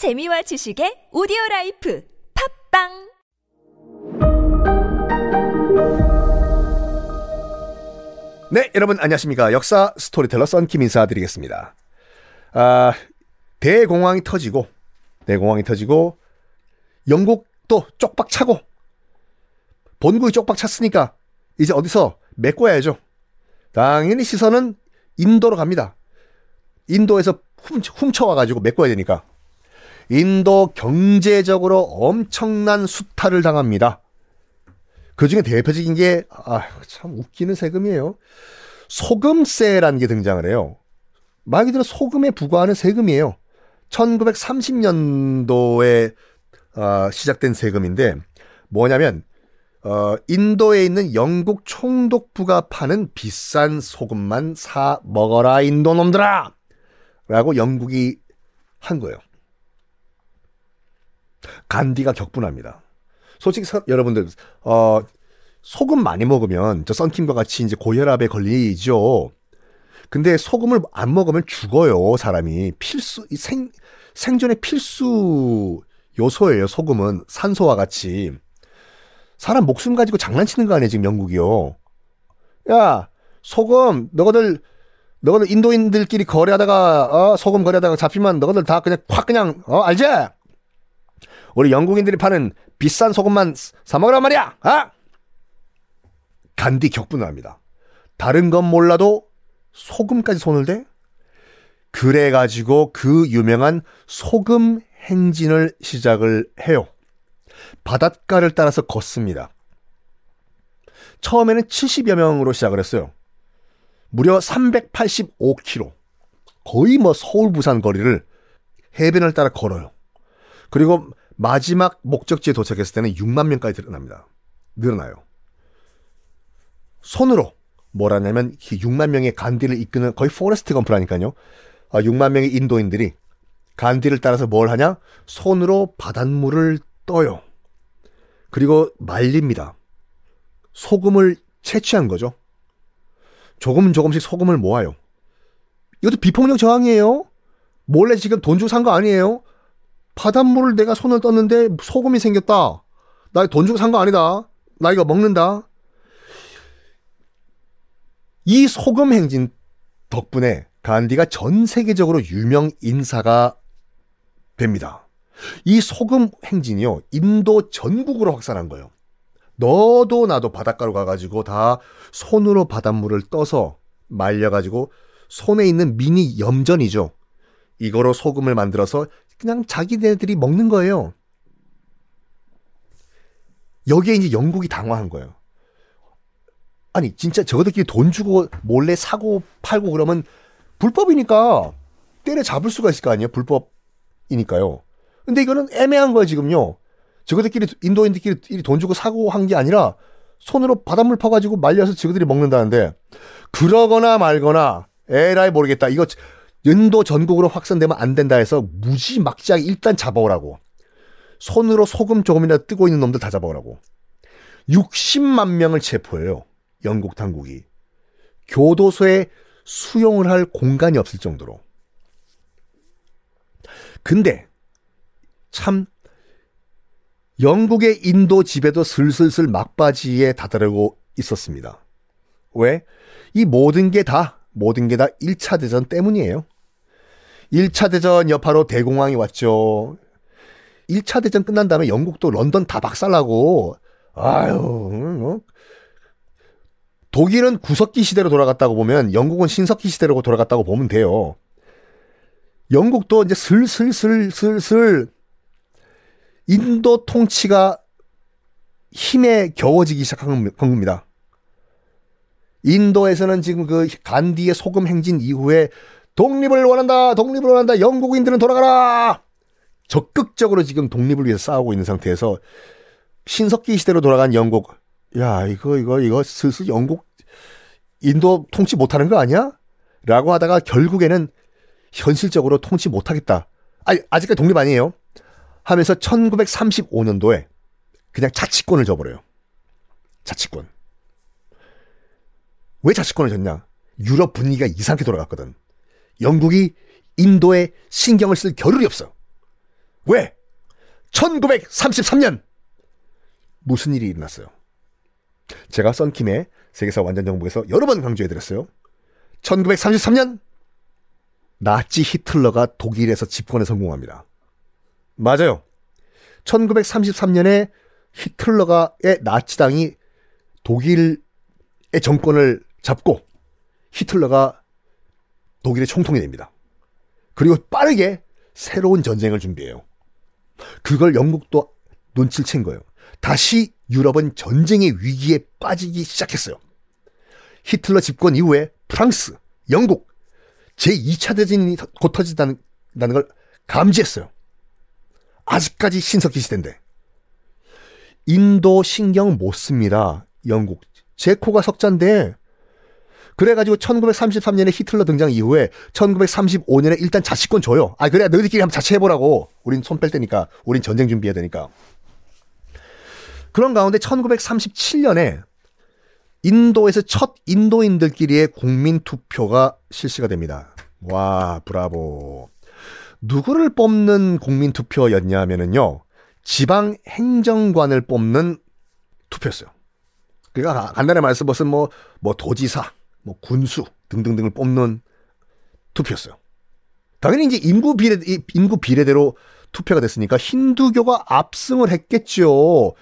재미와 지식의 오디오 라이프 팟빵 네, 여러분 안녕하십니까. 역사 스토리텔러 썬킴 인사드리겠습니다. 아, 대공황이 터지고, 대공황이 터지고, 영국도 쪽박 차고, 본국이 쪽박 찼으니까, 이제 어디서 메꿔야죠. 당연히 시선은 인도로 갑니다. 인도에서 훔쳐, 훔쳐와가지고 메꿔야 되니까. 인도 경제적으로 엄청난 수탈을 당합니다. 그 중에 대표적인 게, 아, 참 웃기는 세금이에요. 소금세라는 게 등장을 해요. 말 그대로 소금에 부과하는 세금이에요. 1930년도에 어, 시작된 세금인데, 뭐냐면, 어, 인도에 있는 영국 총독부가 파는 비싼 소금만 사 먹어라, 인도 놈들아! 라고 영국이 한 거예요. 간디가 격분합니다. 솔직히 서, 여러분들 어 소금 많이 먹으면 저 썬킴과 같이 이제 고혈압에 걸리죠. 근데 소금을 안 먹으면 죽어요, 사람이. 필수 생 생존의 필수 요소예요, 소금은. 산소와 같이. 사람 목숨 가지고 장난치는 거 아니에요, 지금 영국이요. 야, 소금 너희들 너희들 인도인들끼리 거래하다가 어, 소금 거래하다가 잡히면 너희들 다 그냥 확 그냥 어, 알지? 우리 영국인들이 파는 비싼 소금만 사 먹으란 말이야. 아? 간디 격분합니다. 다른 건 몰라도 소금까지 손을 대? 그래 가지고 그 유명한 소금 행진을 시작을 해요. 바닷가를 따라서 걷습니다. 처음에는 70여 명으로 시작을 했어요. 무려 385km. 거의 뭐 서울 부산 거리를 해변을 따라 걸어요. 그리고 마지막 목적지에 도착했을 때는 6만 명까지 늘어납니다. 늘어나요. 손으로 뭘 하냐면 6만 명의 간디를 이끄는 거의 포레스트 검프라니까요. 6만 아, 명의 인도인들이 간디를 따라서 뭘 하냐? 손으로 바닷물을 떠요. 그리고 말립니다. 소금을 채취한 거죠. 조금 조금씩 소금을 모아요. 이것도 비폭력 저항이에요. 몰래 지금 돈 주고 산 거 아니에요. 바닷물을 내가 손을 떴는데 소금이 생겼다. 나 돈 주고 산 거 아니다. 나 이거 먹는다. 이 소금 행진 덕분에 간디가 전 세계적으로 유명 인사가 됩니다. 이 소금 행진이요, 인도 전국으로 확산한 거예요. 너도 나도 바닷가로 가가지고 다 손으로 바닷물을 떠서 말려가지고 손에 있는 미니 염전이죠. 이거로 소금을 만들어서 그냥 자기네들이 먹는 거예요. 여기에 이제 영국이 당황한 거예요. 아니 진짜 저들끼리 돈 주고 몰래 사고 팔고 그러면 불법이니까 때려 잡을 수가 있을 거 아니에요. 불법이니까요. 근데 이거는 애매한 거예요 지금요. 저들끼리 인도인들끼리 돈 주고 사고 한 게 아니라 손으로 바닷물 퍼가지고 말려서 저들이 먹는다는데 그러거나 말거나 에라이 모르겠다. 이거 인도 전국으로 확산되면 안 된다 해서 무지막지하게 일단 잡아오라고. 손으로 소금 조금이나 뜨고 있는 놈들 다 잡아오라고. 60만 명을 체포해요. 영국 당국이. 교도소에 수용을 할 공간이 없을 정도로. 근데 참 영국의 인도 지배도 슬슬슬 막바지에 다다르고 있었습니다. 왜? 이 모든 게 다, 모든 게 다 1차 대전 때문이에요. 1차 대전 여파로 대공황이 왔죠. 1차 대전 끝난 다음에 영국도 런던 다 박살나고, 아유, 뭐. 독일은 구석기 시대로 돌아갔다고 보면 영국은 신석기 시대로 돌아갔다고 보면 돼요. 영국도 이제 슬슬슬슬슬 인도 통치가 힘에 겨워지기 시작한 겁니다. 인도에서는 지금 그 간디의 소금 행진 이후에 독립을 원한다, 독립을 원한다, 영국인들은 돌아가라! 적극적으로 지금 독립을 위해서 싸우고 있는 상태에서 신석기 시대로 돌아간 영국, 야, 이거, 이거, 이거 슬슬 영국, 인도 통치 못하는 거 아니야? 라고 하다가 결국에는 현실적으로 통치 못하겠다. 아니, 아직까지 독립 아니에요. 하면서 1935년도에 그냥 자치권을 줘버려요. 자치권. 왜 자치권을 줬냐? 유럽 분위기가 이상하게 돌아갔거든. 영국이 인도에 신경을 쓸 겨를이 없어. 왜? 1933년 무슨 일이 일어났어요? 제가 썬킴의 세계사 완전 정복에서 여러 번 강조해드렸어요. 1933년 나치 히틀러가 독일에서 집권에 성공합니다. 맞아요. 1933년에 히틀러가의 나치당이 독일의 정권을 잡고 히틀러가 독일의 총통이 됩니다. 그리고 빠르게 새로운 전쟁을 준비해요. 그걸 영국도 눈치를 챈 거예요. 다시 유럽은 전쟁의 위기에 빠지기 시작했어요. 히틀러 집권 이후에 프랑스, 영국, 제2차 대전이 곧 터진다는 걸 감지했어요. 아직까지 신석기 시대인데. 인도 신경 못 씁니다. 영국. 제코가 석자인데 그래가지고 1933년에 히틀러 등장 이후에 1935년에 일단 자치권 줘요. 아, 그래, 너희들끼리 한번 자치해보라고. 우린 손뺄 테니까. 우린 전쟁 준비해야 되니까. 그런 가운데 1937년에 인도에서 첫 인도인들끼리의 국민 투표가 실시가 됩니다. 와, 브라보. 누구를 뽑는 국민 투표였냐면은요, 지방 행정관을 뽑는 투표였어요. 그러니까 간단히 말해서 무슨 뭐, 뭐 도지사, 뭐 군수 등등등을 뽑는 투표였어요. 당연히 이제 인구 비례 인구 비례대로 투표가 됐으니까 힌두교가 압승을 했겠죠.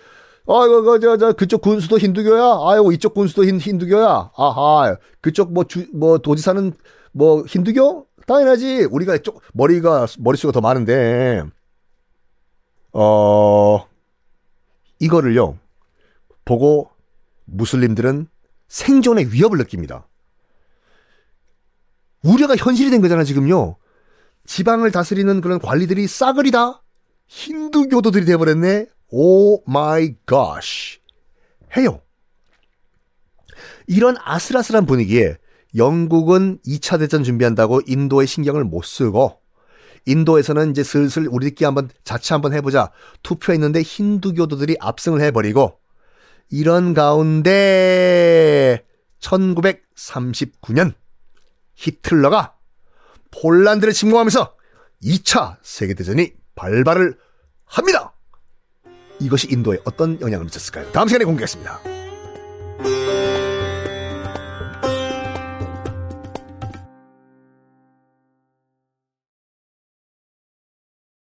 아이고 그저 저 그쪽 군수도 힌두교야. 아이고 이쪽 군수도 힌, 힌두교야. 아하 그쪽 뭐주뭐 도지사는 뭐 힌두교? 당연하지. 우리가 이쪽 머리가 머릿수가 더 많은데 어 이거를요 보고 무슬림들은 생존의 위협을 느낍니다. 우려가 현실이 된 거잖아, 지금요. 지방을 다스리는 그런 관리들이 싸그리 다 힌두교도들이 돼버렸네. Oh my God. 해요. 이런 아슬아슬한 분위기에 영국은 2차 대전 준비한다고 인도에 신경을 못 쓰고 인도에서는 이제 슬슬 우리끼리 한번 자체 한번 해보자 투표했는데 힌두교도들이 압승을 해버리고 이런 가운데 1939년 히틀러가 폴란드를 침공하면서 2차 세계대전이 발발을 합니다. 이것이 인도에 어떤 영향을 미쳤을까요? 다음 시간에 공개하겠습니다.